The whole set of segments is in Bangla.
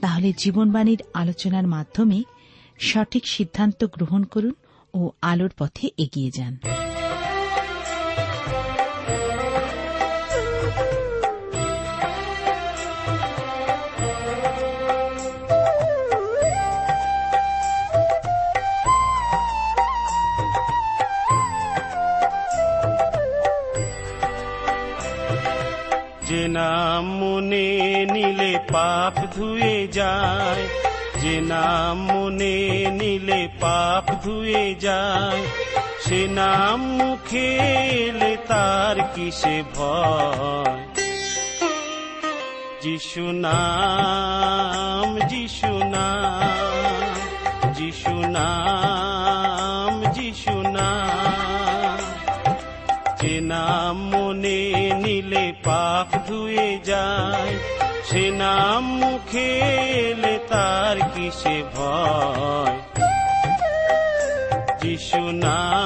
তাহলে জীবনবাণীর আলোচনার মাধ্যমে সঠিক সিদ্ধান্ত গ্রহণ করুন ও আলোর পথে এগিয়ে যান। যে নাম মনে নিলে পাপ ধুয়ে যায়। যে নাম মনে নিলে পাপ ধুয়ে যায়। সে নাম মুখে এলে তার কিসে ভয়? যিশু নাম যিশু নাম যিশু নাম যিশু নাম। যে নাম মনে নিলে পাপ ধুয়ে যায়। সে নাম মুখে এলে তার কিসে ভয়? যিশু নাম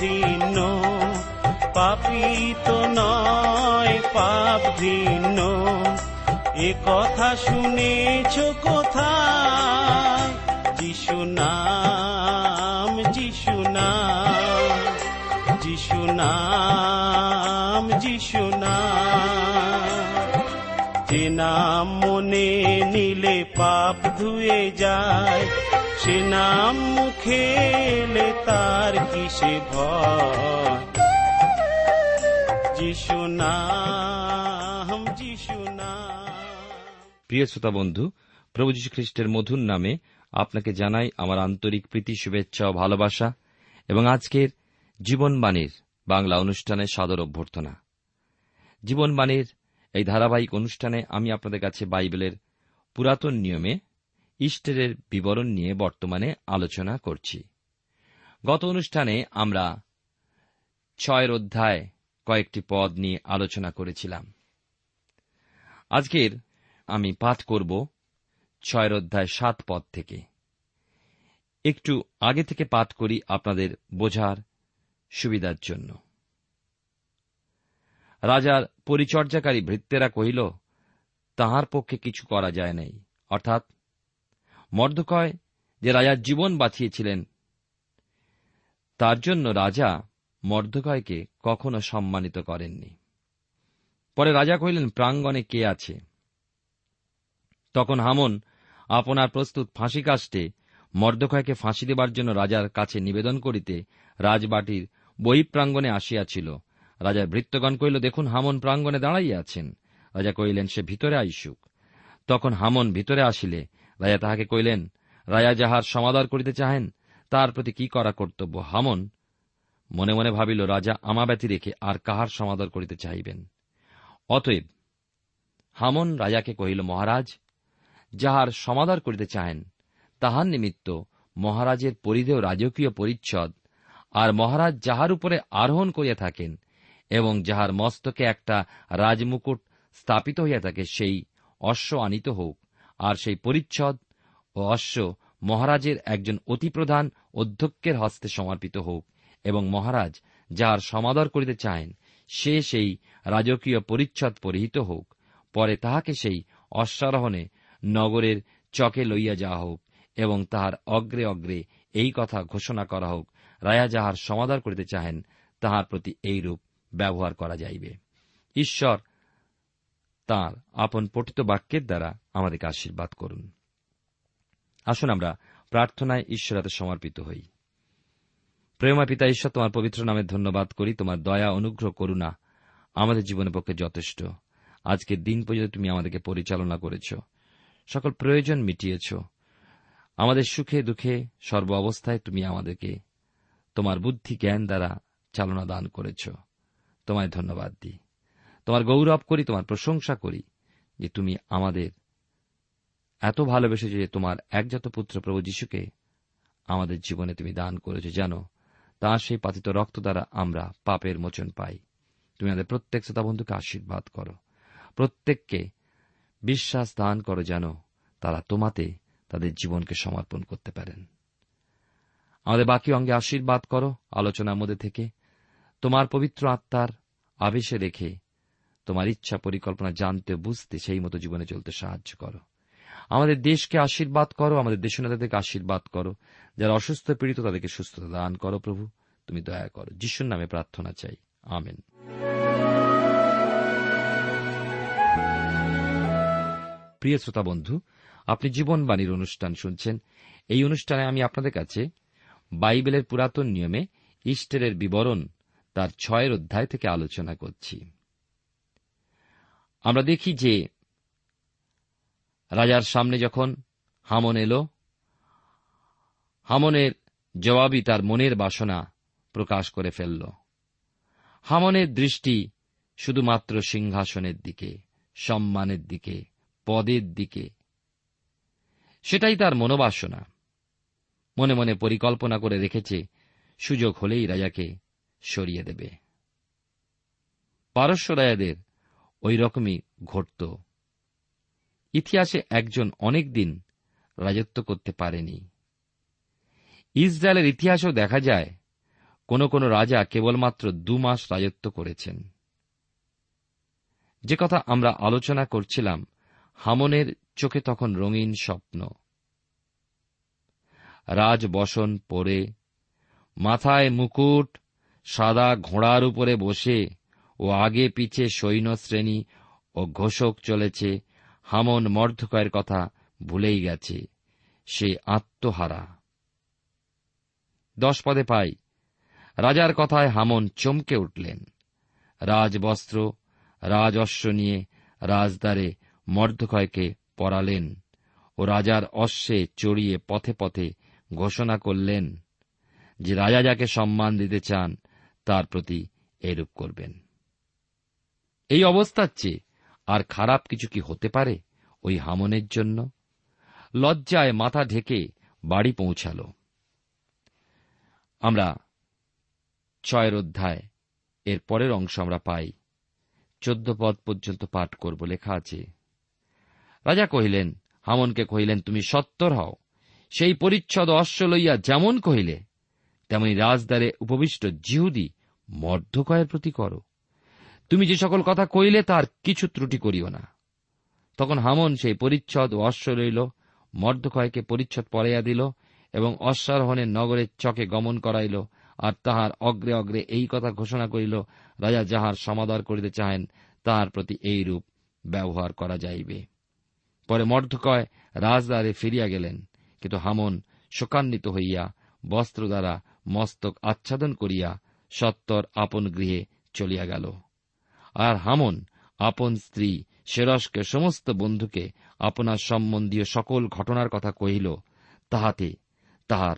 ভিন্ন। পাপি তো নয়, পাপ ভিন্ন। এ কথা শুনেছ কোথায়? যিশু নাম যিশু নাম যিশু নাম যিশু নাম। যে নাম মনে নিলে পাপ ধুয়ে যায় সে নাম মুখে এলে তার কিসে ভয়? নাম, যিশু নাম। প্রিয় শ্রোতা বন্ধু, প্রভু যীশু খ্রিস্টের মধুর নামে আপনাকে জানাই আমার আন্তরিক প্রীতি, শুভেচ্ছা ও ভালোবাসা এবং আজকের জীবনবাণীর বাংলা অনুষ্ঠানে সাদর অভ্যর্থনা। জীবনবাণীর এই ধারাবাহিক অনুষ্ঠানে আমি আপনাদের কাছে বাইবেলের পুরাতন নিয়মে ইস্টারের বিবরণ নিয়ে বর্তমানে আলোচনা করছি। গত অনুষ্ঠানে আমরা ছয়ের অধ্যায় কয়েকটি পদ নিয়ে আলোচনা করেছিলাম। আজকের আমি পাঠ করব ছয়ের অধ্যায় সাত পদ থেকে। একটু আগে থেকে পাঠ করি আপনাদের বোঝার সুবিধার জন্য। রাজার পরিচর্যাকারী ভৃত্যেরা কহিল, তাহার পক্ষে কিছু করা যায় নাই। অর্থাৎ মর্দকয় যে রাজার জীবন বাঁচিয়েছিলেন। তার জন্য রাজা মর্দকয়কে কখনো সম্মানিত করেননি। পরে রাজা কহিলেন, প্রাঙ্গণে কে আছে? তখন হামন আপনার প্রস্তুত ফাঁসি কাষ্টে মর্দকয়কে ফাঁসি দেবার জন্য রাজার কাছে নিবেদন করিতে রাজবাটির বহিপ্রাঙ্গণে আসিয়াছিল। রাজার ভৃত্যগণ কহিল, দেখুন, হামন প্রাঙ্গণে দাঁড়াইয়া আছেন। রাজা কহিলেন, সে ভিতরে আইসুক। তখন হামন ভিতরে আসিলে রাজা তাহাকে কহিলেন রাজা যাহার সমাদর করিতে চাহেন, তার প্রতি কি করা কর্তব্য হামন? মনে মনে ভাবিল, রাজা আমাব্যতি রেখে আর কাহার সমাদর করিতে চাহিবেন? অতএব হামন রাজাকে কহিল, মহারাজ, যাহার সমাদর করিতে চাহেন, তাহার নিমিত্ত মহারাজের পরিধেয় রাজকীয় পরিচ্ছদ, আর মহারাজ যাহার উপরে আরোহণ করিয়া থাকেন এবং যাহার মস্তকে একটা রাজমুকুট স্থাপিত হইয়া থাকে, সেই অশ্ব আনিত হোক। আর সেই পরিচ্ছদ ও অশ্ব মহারাজের একজন অতিপ্রধান অধ্যক্ষের হস্তে সমর্পিত হোক, এবং মহারাজ যাহার সমাদর করিতে চাহেন, সে সেই রাজকীয় পরিচ্ছদ পরিহিত হোক, পরে তাহাকে সেই অশ্বারোহণে নগরের চকে লইয়া যাওয়া হোক, এবং তাহার অগ্রে অগ্রে এই কথা ঘোষণা করা হোক, রায়া যাহার সমাদর করিতে চাহেন, তাহার প্রতি এই রূপ ব্যবহার করা যাইবে। ঈশ্বর তাঁর আপন পঠিত বাক্যের দ্বারা আমাদেরকে আশীর্বাদ করুন। আসুন আমরা প্রার্থনায় ঈশ্বরাতে সমর্পিত হই। প্রেমা পিতা, ঈশ্বর, তোমার পবিত্র নামে ধন্যবাদ করি। তোমার দয়া, অনুগ্রহ, করুণা আমাদের জীবনের পক্ষে যথেষ্ট। আজকের দিন পর্যন্ত তুমি আমাদেরকে পরিচালনা করেছ। সকল প্রয়োজন মিটিয়েছ। আমাদের সুখে দুঃখে সর্ব অবস্থায় তুমি আমাদেরকে তোমার বুদ্ধি, জ্ঞান দ্বারা চালনা দান করেছ। তোমায় ধন্যবাদ দিই। তোমার গৌরব করি, তোমার প্রশংসা করি যে তুমি আমাদের এত ভালোবেসেছ যে তোমার একজাত পুত্র প্রভু যিশুকে আমাদের জীবনে তুমি দান করেছ। জানো, তাঁর সেই পাতিত রক্ত দ্বারা আমরা পাপের মোচন পাই। তুমি আমাদের প্রত্যেক শ্রোতা বন্ধুকে আশীর্বাদ করো। প্রত্যেককে বিশ্বাস দান করো যেন তারা তোমাতে তাদের জীবনকে সমর্পণ করতে পারেন। আমাদের বাকি অঙ্গে আশীর্বাদ করো। আলোচনার মধ্যে থেকে তোমার পবিত্র আত্মার আবেশে রেখে তোমার ইচ্ছা পরিকল্পনা জানতে, বুঝতে, সেই মতো জীবনে চলতে সাহায্য করো। আমাদের দেশকে আশীর্বাদ করো, আমাদের দেশনেতাদেরকে আশীর্বাদ করো। যারা অসুস্থ পীড়িত, তাদেরকে সুস্থতা দান করো প্রভু। তুমি দয়া করো। যিশুর নামে প্রার্থনা চাই। আমেন। প্রিয় শ্রোতা বন্ধু, আপনি জীবনবাণীর অনুষ্ঠান শুনছেন। এই অনুষ্ঠানে আমি আপনাদের কাছে বাইবেলের পুরাতন নিয়মে ইস্টারের বিবরণ তার ছয়ের অধ্যায় থেকে আলোচনা করছি। আমরা দেখি যে রাজার সামনে যখন হামন এলো, হামনের জবাবই তার মনের বাসনা প্রকাশ করে ফেলল। হামনের দৃষ্টি শুধুমাত্র সিংহাসনের দিকে, সম্মানের দিকে, পদের দিকে। সেটাই তার মনোবাসনা। মনে মনে পরিকল্পনা করে রেখেছে, সুযোগ হলেই রাজাকে সরিয়ে দেবে। পারস্য রাজাদের ওই রকমই ঘটত। ইতিহাসে একজন অনেক দিন রাজত্ব করতে পারেনি। ইসরায়েলের ইতিহাসেও দেখা যায়, কোন কোন রাজা কেবলমাত্র দু মাস রাজত্ব করেছেন। যে কথা আমরা আলোচনা করছিলাম, হামনের চোখে তখন রঙিন স্বপ্ন। রাজবসন পরে, মাথায় মুকুট, সাদা ঘোড়ার উপরে বসে ও আগে পিছে সৈন্য শ্রেণি ও ঘোষক চলেছে, হামন মর্ধকয়ের কথা ভুলেই গেছে, সে আত্মহারা। দশ পদে পাই। রাজার কথায় হামন চমকে উঠলেন। রাজবস্ত্র, রাজস্ব নিয়ে রাজদ্বারে মর্ধকয়কে পরালেন ও রাজার অশ্বে চড়িয়ে পথে পথে ঘোষণা করলেন যে রাজা যাকে সম্মান দিতে চান, তার প্রতি এরূপ করবেন। এই অবস্থার চেয়ে আর খারাপ কিছু কি হতে পারে ওই হামনের জন্য? লজ্জায় মাথা ঢেকে বাড়ি পৌঁছাল। আমরা ছয়ের অধ্যায়, এর পরের অংশ আমরা পাই। চোদ্দ পদ পর্যন্ত পাঠ করব, লেখা আছে, রাজা কহিলেন, হামনকে কহিলেন, তুমি সত্তর হও। সেই পরিচ্ছদ অশ্ব লইয়া যেমন কহিলে, তেমনি রাজদ্বারে উপবিষ্ট জিহুদি মর্ধকয়ের প্রতি করো। তুমি যে সকল কথা কইলে তার কিছু ত্রুটি করিও না। তখন হামন সেই পরিচ্ছদ ও অশ্ব লইল মর্ধকয়কে পরিচ্ছদ পরাইয়া দিল এবং অশ্বারোহণের নগরের চকে গমন করাইল আর তাহার অগ্রে অগ্রে এই কথা ঘোষণা করিল, রাজা যাহার সমাদর করিতে চাহেন তাহার প্রতি এই রূপ ব্যবহার করা যাইবে। পরে মর্ধকয় রাজদ্বারে ফিরিয়া গেলেন, কিন্তু হামন শোকান্বিত হইয়া বস্ত্র দ্বারা মস্তক আচ্ছাদন করিয়া সত্তর আপন গৃহে চলিয়া গেল। আর হামন, আপন স্ত্রী, সেরসকে সমস্ত বন্ধুকে আপনার সম্বন্ধীয় সকল ঘটনার কথা কহিল, তাহাতে তাহার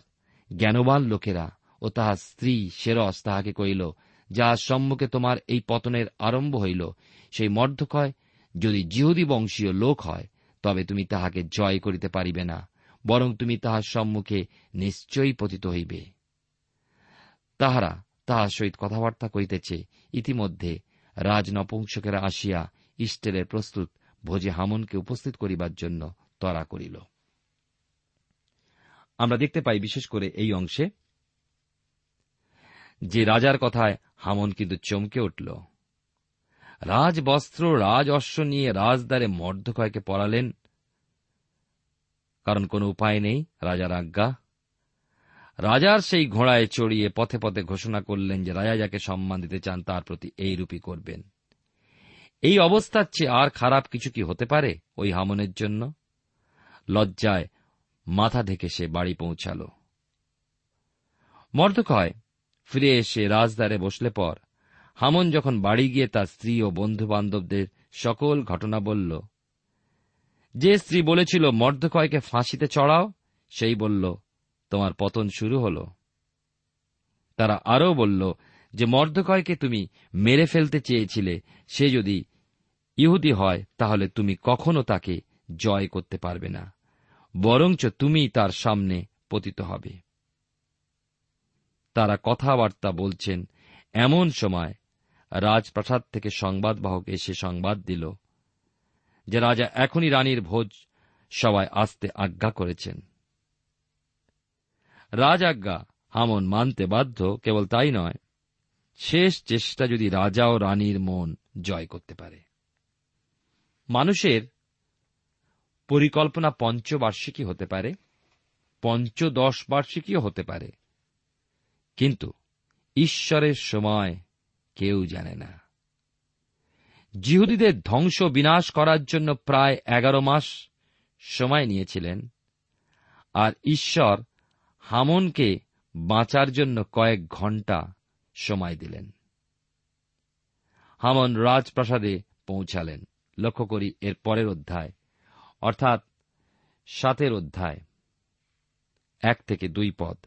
জ্ঞানবান লোকেরা ও তাহার স্ত্রী সেরস তাহাকে কহিল যাহার সম্মুখে তোমার এই পতনের আরম্ভ হইল, সেই মর্ধকয় যদি জিহুদি বংশীয় লোক হয়, তবে তুমি তাহাকে জয় করিতে পারিবে না, বরং তুমি তাহার সম্মুখে নিশ্চয়ই পতিত হইবে। তাহারা তাহার সহিত কথাবার্তা করিতেছে ইতিমধ্যে রাজ নপুংসকেরা আসিয়া ইস্টেলের প্রস্তুত ভোজে হামনকে উপস্থিত করিবার জন্য তরা করিল। আমরা দেখতে পাই বিশেষ করে এই অংশে, যে রাজার কথায় হামন কিন্তু চমকে উঠল। রাজবস্ত্র রাজ অশ্ব নিয়ে রাজদ্বারে মর্ধকয়কে পড়ালেন কারণ কোনো উপায় নেই রাজার আজ্ঞা। রাজার সেই ঘোড়ায় চড়িয়ে পথে পথে ঘোষণা করলেন যে রাজা যাকে সম্মান দিতে চান তার প্রতি এইরূপই করবেন। এই অবস্থার চেয়ে আর খারাপ কিছু কি হতে পারে ওই হামনের জন্য? লজ্জায় মাথা ঢেকে সে বাড়ি পৌঁছাল। মর্দকয় ফিরে এসে রাজদ্বারে বসলে পর হামন যখন বাড়ি গিয়ে তার স্ত্রী ও বন্ধু বান্ধবদের সকল ঘটনা বলল, যে স্ত্রী বলেছিল মর্দকয়কে ফাঁসিতে চড়াও, সেই বলল তোমার পতন শুরু হল। তারা আরও বলল, যে মর্দকয়কে তুমি মেরে ফেলতে চেয়েছিলে, সে যদি ইহুদি হয়, তাহলে তুমি কখনো তাকে জয় করতে পারবে না। বরঞ্চ তুমি তার সামনে পতিত হবে। তারা কথাবার্তা বলছেন। এমন সময় রাজপ্রাসাদ থেকে সংবাদবাহক এসে সংবাদ দিল যে রাজা এখনই রানীর ভোজ সবাই আসতে আজ্ঞা করেছেন। রাজ আজ্ঞা হামন মানতে বাধ্য, কেবল তাই নয়, শেষ চেষ্টা যদি রাজা ও রানীর মন জয় করতে পারে। মানুষের পরিকল্পনা পঞ্চবার্ষিকী হতে পারে পঞ্চদশ বার্ষিকীও হতে পারে, কিন্তু ঈশ্বরের সময় কেউ জানে না। জিহুদীদের ধ্বংস বিনাশ করার জন্য প্রায় এগারো মাস সময় নিয়েছিলেন, আর ঈশ্বর হামনকে বাঁচার জন্য কয়েক ঘণ্টা সময় দিলেন। হামন রাজপ্রাসাদে পৌঁছালেন। লক্ষ্য করি এর পরের অধ্যায়, অর্থাৎ সাতের অধ্যায়, এক থেকে দুই পদ।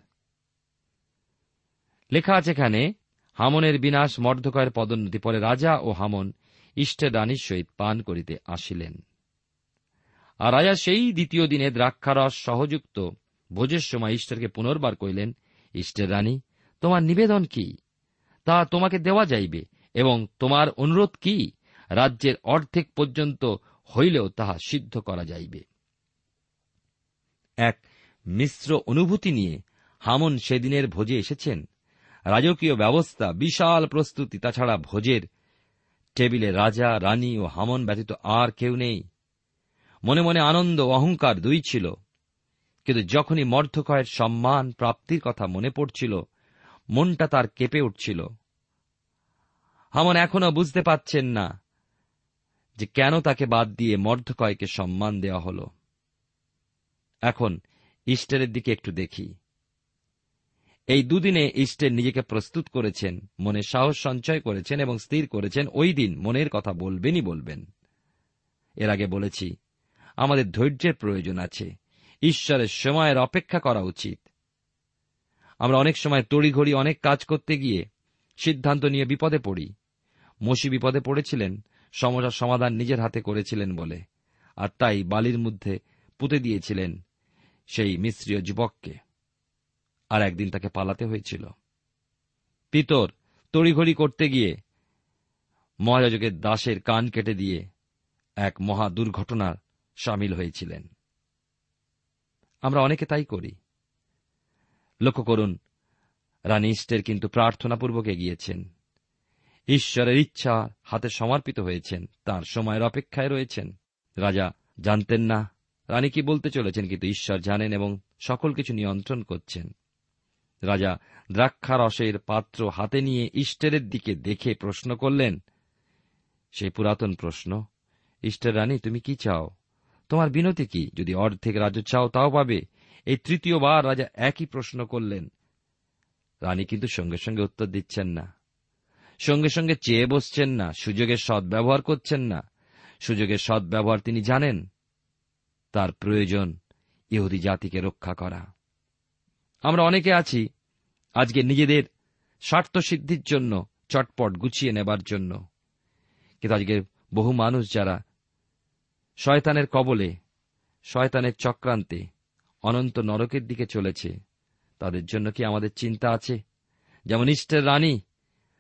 লেখা আছে এখানে, হামনের বিনাশ মর্ধকয়ের পদোন্নতি পরে রাজা ও হামন ইষ্টের রানীর সহিত পান করিতে আসিলেন। আর রাজা সেই দ্বিতীয় দিনে দ্রাক্ষারস সহযুক্ত ভোজের সময় ঈশ্বরকে পুনর্বার কইলেন, ইষ্টের রানী, তোমার নিবেদন কি? তা তোমাকে দেওয়া যাইবে এবং তোমার অনুরোধ কি? রাজ্যের অর্ধেক পর্যন্ত হইলেও তাহা সিদ্ধ করা যাইবে। এক মিশ্র অনুভূতি নিয়ে হামন সেদিনের ভোজে এসেছেন। রাজকীয় ব্যবস্থা বিশাল প্রস্তুতি, তাছাড়া ভোজের টেবিলে রাজা, রানী ও হামন ব্যতীত আর কেউ নেই। মনে মনে আনন্দ অহংকার দুই ছিল। কিন্তু যখনই মর্ধকয়ের সম্মান প্রাপ্তির কথা মনে পড়ছিল, মনটা তার কেঁপে উঠছিল। হামন এখনও বুঝতে পাচ্ছেন না যে কেন তাকে বাদ দিয়ে মর্ধকয়কে সম্মান দেওয়া হল। এখন ইস্টারের দিকে একটু দেখি। এই দুদিনে ইস্টের নিজেকে প্রস্তুত করেছেন, মনে সাহস সঞ্চয় করেছেন এবং স্থির করেছেন, ওই দিন মনের কথা বলবেনই বলবেন। এর আগে বলেছি, আমাদের ধৈর্যের প্রয়োজন আছে। ঈশ্বরের সময়ের অপেক্ষা করা উচিত। আমরা অনেক সময় তড়িঘড়ি অনেক কাজ করতে গিয়ে সিদ্ধান্ত নিয়ে বিপদে পড়ি। মসি বিপদে পড়েছিলেন সমস্যার সমাধান নিজের হাতে করেছিলেন বলে, আর তাই বালির মধ্যে পুঁতে দিয়েছিলেন সেই মিশ্রীয় যুবককে। আর একদিন তাকে পালাতে হয়েছিল। পিতর, তড়িঘড়ি করতে গিয়ে মহারাজকের দাসের কান কেটে দিয়ে এক মহা দুর্ঘটনার সামিল হয়েছিলেন। আমরা অনেকে তাই করি। লক্ষ্য করুন, রানী ইস্টের কিন্তু প্রার্থনাপূর্বক এগিয়েছেন। ঈশ্বরের ইচ্ছা হাতে সমর্পিত হয়েছেন, তার সময়ের অপেক্ষায় রয়েছেন। রাজা জানতেন না, রানী কি বলতে চলেছেন, কিন্তু ঈশ্বর জানেন এবং সকল কিছু নিয়ন্ত্রণ করছেন। রাজা দ্রাক্ষা রসের পাত্র হাতে নিয়ে ইস্টেরের দিকে দেখে প্রশ্ন করলেন সেই পুরাতন প্রশ্ন। ইস্টের রানী, তুমি কি চাও? তোমার বিনতি কি? যদি অর্ধেক রাজ্য চাও, তাও পাবে। এই তৃতীয়বার রাজা একই প্রশ্ন করলেন। রানী কিন্তু সঙ্গে সঙ্গে উত্তর দিচ্ছেন না। সঙ্গে সঙ্গে চেয়ে বসছেন না, সুযোগের সদ্ব্যবহার করছেন না। সুযোগের সদ্ব্যবহার তিনি জানেন। তার প্রয়োজন ইহুদি জাতিকে রক্ষা করা। আমরা অনেকে আছি আজকে নিজেদের স্বার্থ সিদ্ধির জন্য চটপট গুছিয়ে নেবার জন্য। কিন্তু আজকে বহু মানুষ যারা শয়তানের কবলে, শয়তানের চক্রান্তে অনন্ত নরকের দিকে চলেছে। তাদের জন্য কি আমাদের চিন্তা আছে? যেমন ইষ্টের রানী,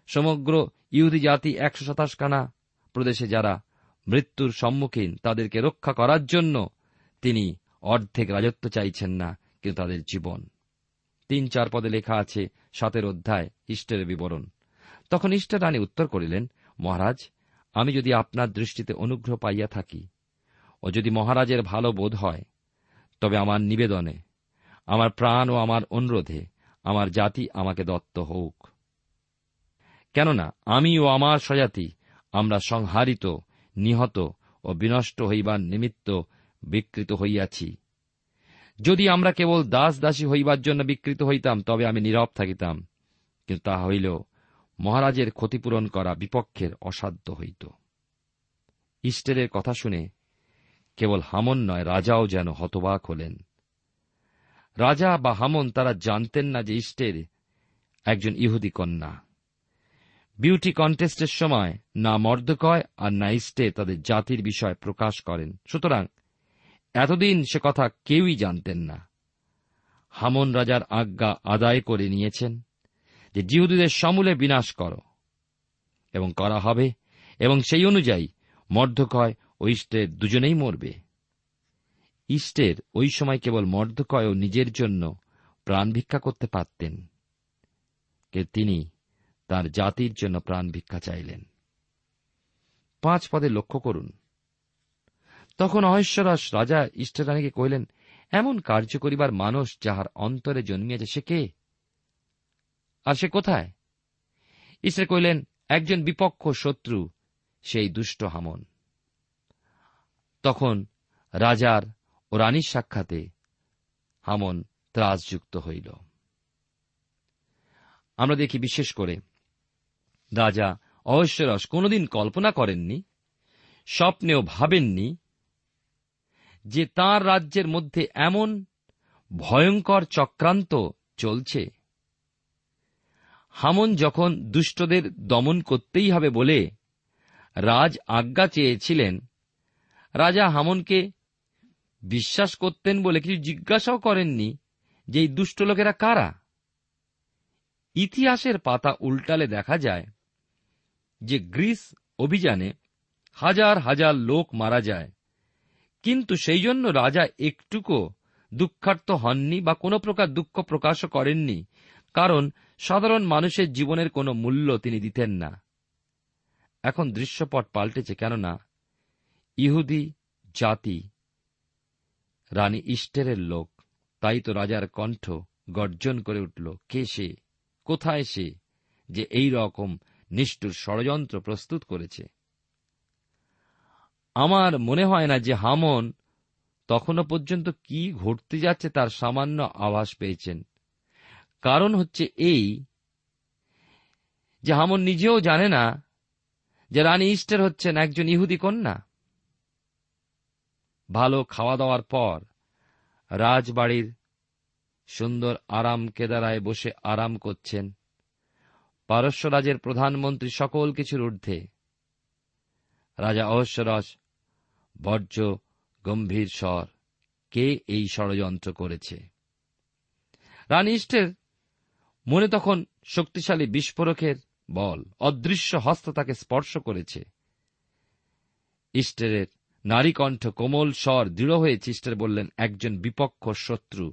সমগ্র ইহুদি জাতি একশো শতাশখানা প্রদেশে যারা মৃত্যুর সম্মুখীন তাদেরকে রক্ষা করার জন্য তিনি অর্ধেক রাজত্ব চাইছেন না, কিন্তু তাদের জীবন। তিন চার পদে লেখা আছে সাতের অধ্যায়, ইষ্টের বিবরণ। তখন ইষ্টের রানী উত্তর করিলেন, মহারাজ, আমি যদি আপনার দৃষ্টিতে অনুগ্রহ পাইয়া থাকি ও যদি মহারাজের ভালো বোধ হয়, তবে আমার নিবেদনে, আমার প্রাণ ও আমার অনুরোধে আমার জাতি আমাকে দত্ত হোক। কেননা আমি ও আমার স্বজাতি আমরা সংহারিত, নিহত ও বিনষ্ট হইবার নিমিত্ত বিকৃত হইয়াছি। যদি আমরা কেবল দাস দাসী হইবার জন্য বিকৃত হইতাম, তবে আমি নীরব থাকিতাম। কিন্তু তাহা হইল মহারাজের ক্ষতিপূরণ করা বিপক্ষের অসাধ্য হইত। ইস্টেরের কথা শুনে কেবল হামন নয়, রাজাও যেন হতবাক হলেন। রাজা বা হামন তারা জানতেন না যে ইস্টের একজন ইহুদি কন্যা। বিউটি কন্টেস্টের সময় না মর্দকয় আর না ইস্টে তাদের জাতির বিষয় প্রকাশ করেন। সুতরাং এতদিন সে কথা কেউই জানতেন না। হামন রাজার আজ্ঞা আদায় করে নিয়েছেন যে জিহুদীদের সমূলে বিনাশ করো এবং করা হবে এবং সেই অনুযায়ী মর্ধকয় ও ইষ্টের দুজনেই মরবে। ইষ্টের ওই সময় কেবল মর্ধকয় ও নিজের জন্য প্রাণ ভিক্ষা করতে পারতেন, কে তিনি তার জাতির জন্য প্রাণ ভিক্ষা চাইলেন। পাঁচ পদে লক্ষ্য করুন। তখন অহেশ্বরাস রাজা ইষ্টরানীকে কহিলেন, এমন কার্য করিবার মানুষ যাহার অন্তরে জন্মিয়েছে সে কে? আর সে কোথায়? ঈশ্বর কহিলেন, একজন বিপক্ষ শত্রু, সেই দুষ্ট হামন। তখন রাজার ও রানীর সাক্ষাতে হামন ত্রাসযুক্ত হইল। আমরা দেখি বিশেষ করে, রাজা অহস্যরস কোনদিন কল্পনা করেননি, স্বপ্নেও ভাবেননি যে তার রাজ্যের মধ্যে এমন ভয়ঙ্কর চক্রান্ত চলছে। হামন যখন দুষ্টদের দমন করতেই হবে বলে রাজ আজ্ঞা চেয়েছিলেন রাজা হামনকে বিশ্বাস করতেন বলে কিছু জিজ্ঞাসাও করেননি যে এই দুষ্ট লোকেরা কারা? ইতিহাসের পাতা উল্টালে দেখা যায় যে গ্রিস অভিযানে হাজার হাজার লোক মারা যায়। কিন্তু সেই জন্য রাজা একটুকু দুঃখার্থ হননি বা কোনো প্রকার দুঃখ প্রকাশও করেননি, কারণ সাধারণ মানুষের জীবনের কোনো মূল্য তিনি দিতেন না। এখন দৃশ্যপট পাল্টেছে কেননা ইহুদি জাতি, রানী ইস্টেরের লোক। তাই তো রাজার কণ্ঠ গর্জন করে উঠল, কে সে? কোথায় সে যে এই রকম নিষ্ঠুর ষড়যন্ত্র প্রস্তুত করেছে? আমার মনে হয় না যে হামন তখনও পর্যন্ত কি ঘটতে যাচ্ছে তার সামান্য আভাস পেয়েছেন। কারণ হচ্ছে এই যে হামন নিজেও জানে না যে রানী ইস্টার হচ্ছেন একজন ইহুদি কন্যা। ভালো খাওয়া দাওয়ার পর রাজবাড়ির সুন্দর আরাম কেদারায় বসে আরাম করছেন। পারস্য রাজের প্রধানমন্ত্রী সকল কিছুর ঊর্ধ্বে। রাজা অহস্যরস, বর্জ্য, গম্ভীর স্বর, কে এই ষড়যন্ত্র করেছে? রানী ইষ্টের মনে তখন শক্তিশালী বিস্ফোরকের বল, অদৃশ্য হস্ত তাকে স্পর্শ করেছে। ইস্টেরের নারীকণ্ঠ কোমল স্বর দৃঢ় হয়ে ইস্টের বললেন, একজন বিপক্ষ শত্রু।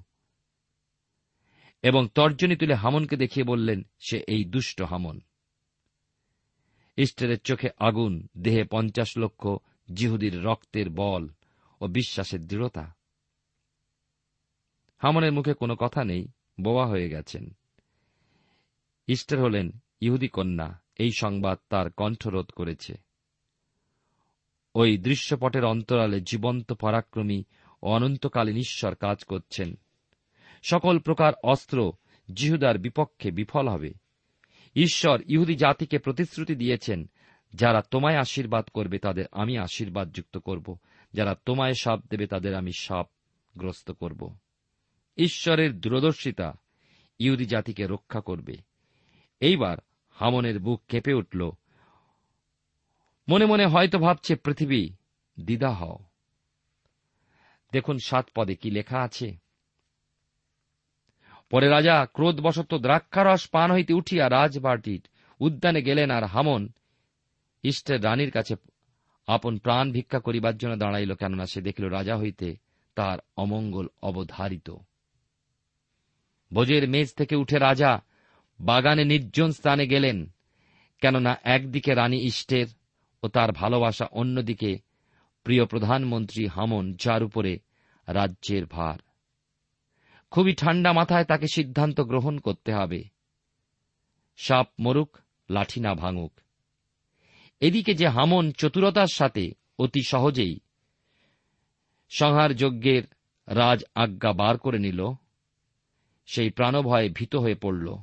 এবং তর্জনী তুলে হামনকে দেখিয়ে বললেন, সে এই দুষ্ট হামন। ইস্টেরের চোখে আগুন, দেহে পঞ্চাশ লক্ষ জিহুদির রক্তের বল ও বিশ্বাসের দৃঢ়তা। হামনের মুখে কোনো কথা নেই, বোবা হয়ে গেছেন। ইস্টার হলেন, ইহুদি কন্যা, এই সংবাদ তার কণ্ঠরোধ করেছে। ওই দৃশ্যপটের অন্তরালে জীবন্ত পরাক্রমী অনন্তকালীন ঈশ্বর কাজ করছেন। সকল প্রকার অস্ত্র জিহুদার বিপক্ষে বিফল হবে। ঈশ্বর ইহুদি জাতিকে প্রতিশ্রুতি দিয়েছেন, যারা তোমায় আশীর্বাদ করবে তাদের আমি আশীর্বাদ যুক্ত করব, যারা তোমায় সাপ দেবে তাদের আমি সাপ গ্রস্ত করব। ঈশ্বরের দূরদর্শিতা ইহুদি জাতিকে রক্ষা করবে। এইবার হামনের বুক কেঁপে উঠল মনে মনে হয়তো ভাবছে, পৃথিবী, দ্বিধা হও। দেখুন, সাত পদে কি লেখা আছে। পরে রাজা ক্রোধবশত দ্রাক্ষারস পান হইতে উঠিয়া রাজবাটির উদ্যানে গেলেন আর হামন, ইষ্টের রানীর কাছে আপন প্রাণ ভিক্ষা করিবার জন্য দাঁড়াইল, কেননা সে দেখিল রাজা হইতে তার অমঙ্গল অবধারিত। ভোজের মেজ থেকে উঠে রাজা বাগানে নির্জন স্থানে গেলেন, কেননা একদিকে রানী ইষ্টের ও তার ভালোবাসা অন্যদিকে প্রিয় প্রধানমন্ত্রী হামন, যার উপরে রাজ্যের ভার। খুবই ঠান্ডা মাথায় তাকে সিদ্ধান্ত গ্রহণ করতে হবে। সাপ মরুক, লাঠি না ভাঙুক। এদিকে যে হামন চতুরতার সাথে অতি সহজেই সংহার যজ্ঞের রাজ আজ্ঞা বার করে নিল, সেই প্রাণভয়ে ভীত হয়ে পড়ল।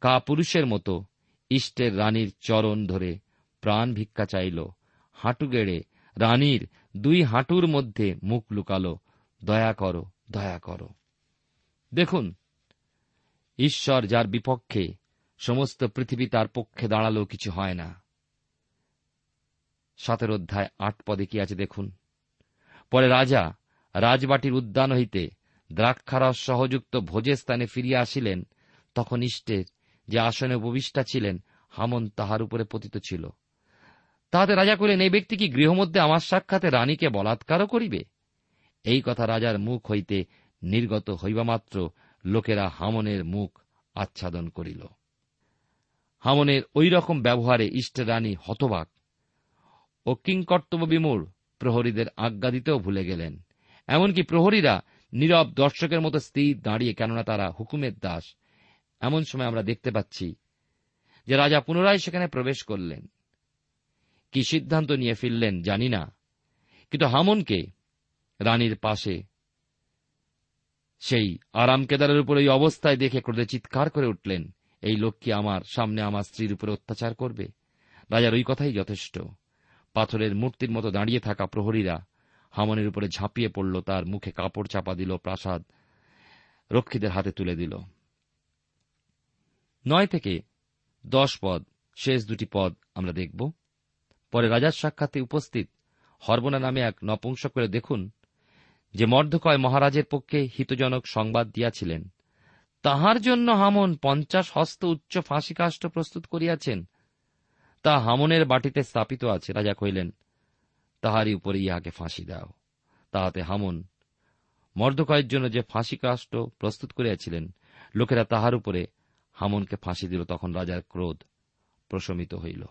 কা পুরুষের মতো ইষ্টের রানীর চরণ ধরে প্রাণ ভিক্ষা চাইল। হাঁটু গেড়ে, রানীর দুই হাঁটুর মধ্যে মুখ লুকালো। দয়া করো দয়া করো। দেখুন, ঈশ্বর যার বিপক্ষে সমস্ত পৃথিবী তার পক্ষে দাঁড়ালেও কিছু হয় না। সাতের অধ্যায় আট পদে কি আছে দেখুন? পরে রাজা রাজবাটির উদ্যান হইতে দ্রাক্ষারস সহযুক্ত ভোজের স্থানে ফিরিয়া আসিলেন। তখন ইষ্টের যে আসনে উপবিষ্টা ছিলেন, হামন তাহার উপরে পতিত ছিল। তাহাতে রাজা কহিলেন, এই ব্যক্তি কি গৃহমধ্যে আমার সাক্ষাতে রানীকে বলাৎকারও করিবে? এই কথা রাজার মুখ হইতে নির্গত হইবামাত্র লোকেরা হামনের মুখ আচ্ছাদন করিল। হামনের ওই রকম ব্যবহারে ইষ্টের রানী হতবাক ও কিংকর্তব্য বিমূঢ় প্রহরীদের আজ্ঞা দিতেও ভুলে গেলেন। এমনকি প্রহরীরা নীরব দর্শকের মতো স্থির দাঁড়িয়ে, কেননা তারা হুকুমের দাস, এমন সময় আমরা দেখতে পাচ্ছি যে রাজা পুনরায় সেখানে প্রবেশ করলেন। কি সিদ্ধান্ত নিয়ে ফিরলেন জানি না। কিন্তু হামনকে, রানীর পাশে, সেই আরাম কেদারের উপর এই অবস্থায় দেখে ক্রোধে চিৎকার করে উঠলেন, এই লোক কি আমার সামনে আমার স্ত্রীর উপরে অত্যাচার করবে? রাজার ওই কথাই যথেষ্ট। পাথরের মূর্তির মতো দাঁড়িয়ে থাকা প্রহরীরা হামনের উপরে ঝাঁপিয়ে পড়ল, তার মুখে কাপড় চাপা দিল, প্রাসাদ রক্ষীদের হাতে তুলে দিল। নয় থেকে দশ পদ, শেষ দুটি পদ আমরা দেখব। পরে রাজার সাক্ষাতে উপস্থিত হরবনা নামে এক নপুংসক করে দেখুন, যে মর্ধকয় মহারাজের পক্ষে হিতজনক সংবাদ দিয়াছিলেন। তাহার জন্য হামন পঞ্চাশ হস্ত উচ্চ ফাঁসি কাষ্ট প্রস্তুত করিয়াছেন। তা হামনের বাটিতে স্থাপিত আছে, রাজা কহিলেন, তাহারই উপরে ইহাকে ফাঁসি দাও। তাহাতে হামন মর্দকয়ের জন্য যে ফাঁসি কাষ্ট প্রস্তুত করিয়াছিলেন, লোকেরা তাহার উপরে হামনকে ফাঁসি দিল, তখন রাজার ক্রোধ প্রশমিত হইল।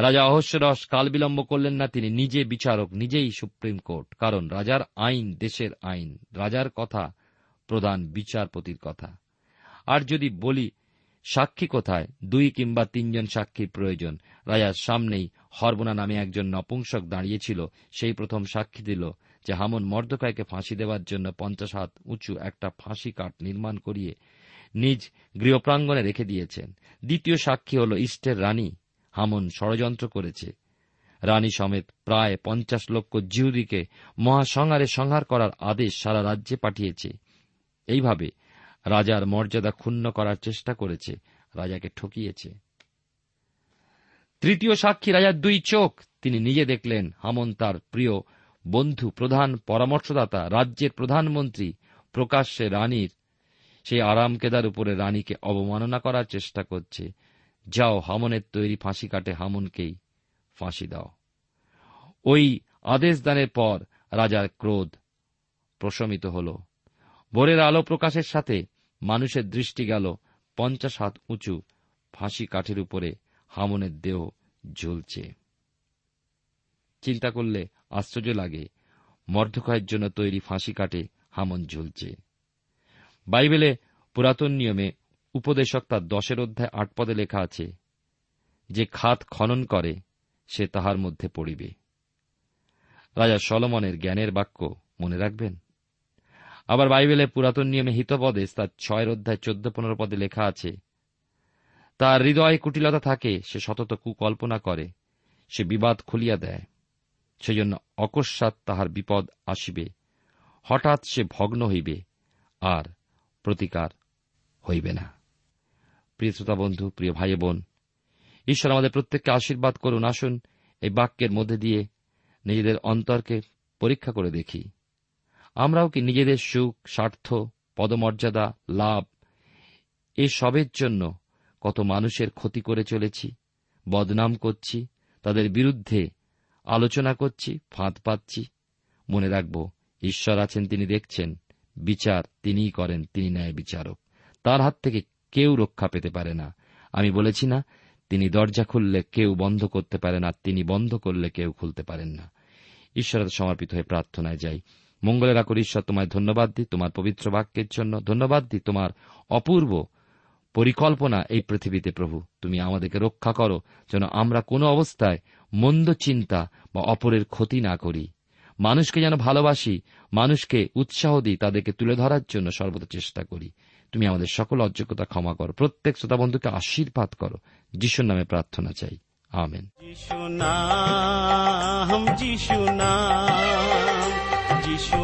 রাজা অহস্যরস কাল বিলম্ব করলেন না, তিনি নিজে বিচারক, নিজেই সুপ্রিম কোর্ট। কারণ রাজার আইন দেশের আইন, রাজার কথা প্রধান বিচারপতির কথা। আর যদি বলি, সাক্ষী কোথায়? দুই কিংবা তিনজন সাক্ষীর প্রয়োজন। রাজার সামনেই হরবনা নামে একজন নপুংসক দাঁড়িয়েছিল, সেই প্রথম সাক্ষী দিল, যে হামন মর্দকায়কে ফাঁসি দেওয়ার জন্য পঞ্চাশ হাত উঁচু একটা ফাঁসি কাঠ নির্মাণ করিয়ে নিজ গৃহপ্রাঙ্গণে রেখে দিয়েছেন। দ্বিতীয় সাক্ষী হল ইস্টের রানী। হামন ষড়যন্ত্র করেছে। রানী সমেত প্রায় পঞ্চাশ লক্ষ জিহুদিকে মহাসংহারে সংহার করার আদেশ সারা রাজ্যে পাঠিয়েছে। এইভাবে রাজার মর্যাদা ক্ষুণ্ণ করার চেষ্টা করেছে, রাজাকে ঠকিয়েছে। তৃতীয় সাক্ষী রাজার দুই চোখ, তিনি নিজে দেখলেন হামন তার প্রিয় বন্ধু প্রধান পরামর্শদাতা, রাজ্যের প্রধানমন্ত্রী প্রকাশ্যে রানীর সেই আরাম কেদার উপরে রানীকে অবমাননা করার চেষ্টা করছে। যাও, হামনের তৈরি ফাঁসি কাটে হামনকেই ফাঁসি দাও। ওই আদেশ দানের পর রাজার ক্রোধ প্রশমিত হল। ভোরের আলো প্রকাশের সাথে মানুষের দৃষ্টি গেল পঞ্চাশ হাত উঁচু ফাঁসি কাঠের উপরে, হামনের দেহ ঝুলছে চিন্তা করলে আশ্চর্য লাগে মর্ধক্ষয়ের জন্য তৈরি ফাঁসি কাটে হামন ঝুলছে বাইবেলে পুরাতন নিয়মে উপদেশক তার দশের অধ্যায় আট পদে লেখা আছে, যে খাত খনন করে, সে তাহার মধ্যে পড়িবে। রাজা সলমনের জ্ঞানের বাক্য মনে রাখবেন? আবার বাইবেলে পুরাতন নিয়মে হিতপদে তার ছয়ের অধ্যায় চোদ্দ পনেরো পদে লেখা আছে, তার হৃদয়ে কুটিলতা থাকে, সে সতত কুকল্পনা করে, সে বিবাদ খুলিয়া দেয়, সেজন্য অকস্মাৎ তাহার বিপদ আসিবে, হঠাৎ সে ভগ্ন হইবে, আর প্রতিকার হইবে না। প্রিয় শ্রোতা বন্ধু, প্রিয় ভাই বোন, ঈশ্বর আমাদের প্রত্যেককে আশীর্বাদ করুন। আসুন, এই বাক্যের মধ্যে দিয়ে নিজেদের অন্তরকে পরীক্ষা করে দেখি। আমরাও কি নিজেদের সুখ, স্বার্থ, পদমর্যাদা, লাভ, এ সবের জন্য কত মানুষের ক্ষতি করে চলেছি, বদনাম করছি, তাদের বিরুদ্ধে আলোচনা করছি, ফাঁদ পাচ্ছি। মনে রাখব, ঈশ্বর আছেন, তিনি দেখছেন, বিচার তিনিই করেন, তিনি ন্যায় বিচারক তার হাত থেকে কেউ রক্ষা পেতে পারে না। আমি বলেছি না, তিনি দরজা খুললে কেউ বন্ধ করতে পারে না তিনি বন্ধ করলে কেউ খুলতে পারেন না। ঈশ্বরের সমর্পিত হয়ে প্রার্থনায় যাই। মঙ্গলের আকর ঈশ্বর, তোমায় ধন্যবাদ দিই তোমার পবিত্র বাক্যের জন্য। ধন্যবাদ দিই তোমার অপূর্ব পরিকল্পনা এই পৃথিবীতে প্রভু। তুমি আমাদেরকে রক্ষা করো, যেন আমরা কোনো অবস্থায় মন্দ চিন্তা বা অপরের ক্ষতি না করি। মানুষকে যেন ভালোবাসি, মানুষকে উৎসাহ দিই, তাদেরকে তুলে ধরার জন্য সর্বদা চেষ্টা করি। তুমি আমাদের সকল অযোগ্যতা ক্ষমা করো। প্রত্যেক শ্রোতা বন্ধুকে আশীর্বাদ করো। যিশুর নামে প্রার্থনা চাই। আমেন। যিশু যিশু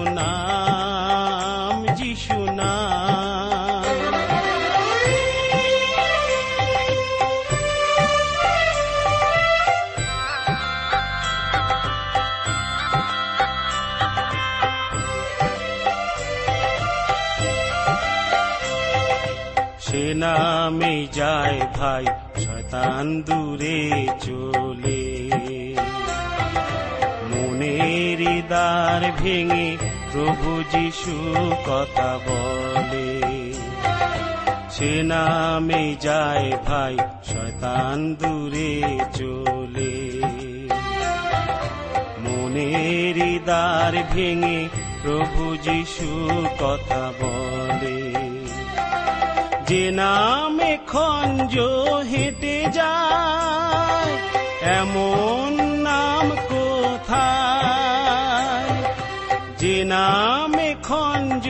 নামে যায় ভাই, শয়তান দূরে চলে। মনের দ্বার ভেঙে প্রভু যিশু কথা বলে। সে নামে যায় ভাই, শয়তান দূরে চলে। মনের দ্বার ভেঙে প্রভু যিশু কথা বলে। যে নামে খঞ্জ হেঁটে যায়, এমন নাম কোথায়? যে নামে খঞ্জ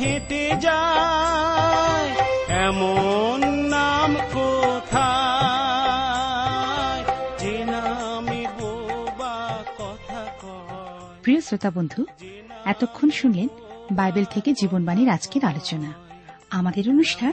হেঁটে যায়, এমন নাম কোথায়? যে নামে বোবা কথা প্রিয় শ্রোতা বন্ধু, এতক্ষণ শুনলেন বাইবেল থেকে জীবনবাণীর আজকের আলোচনা। আমাদের অনুষ্ঠান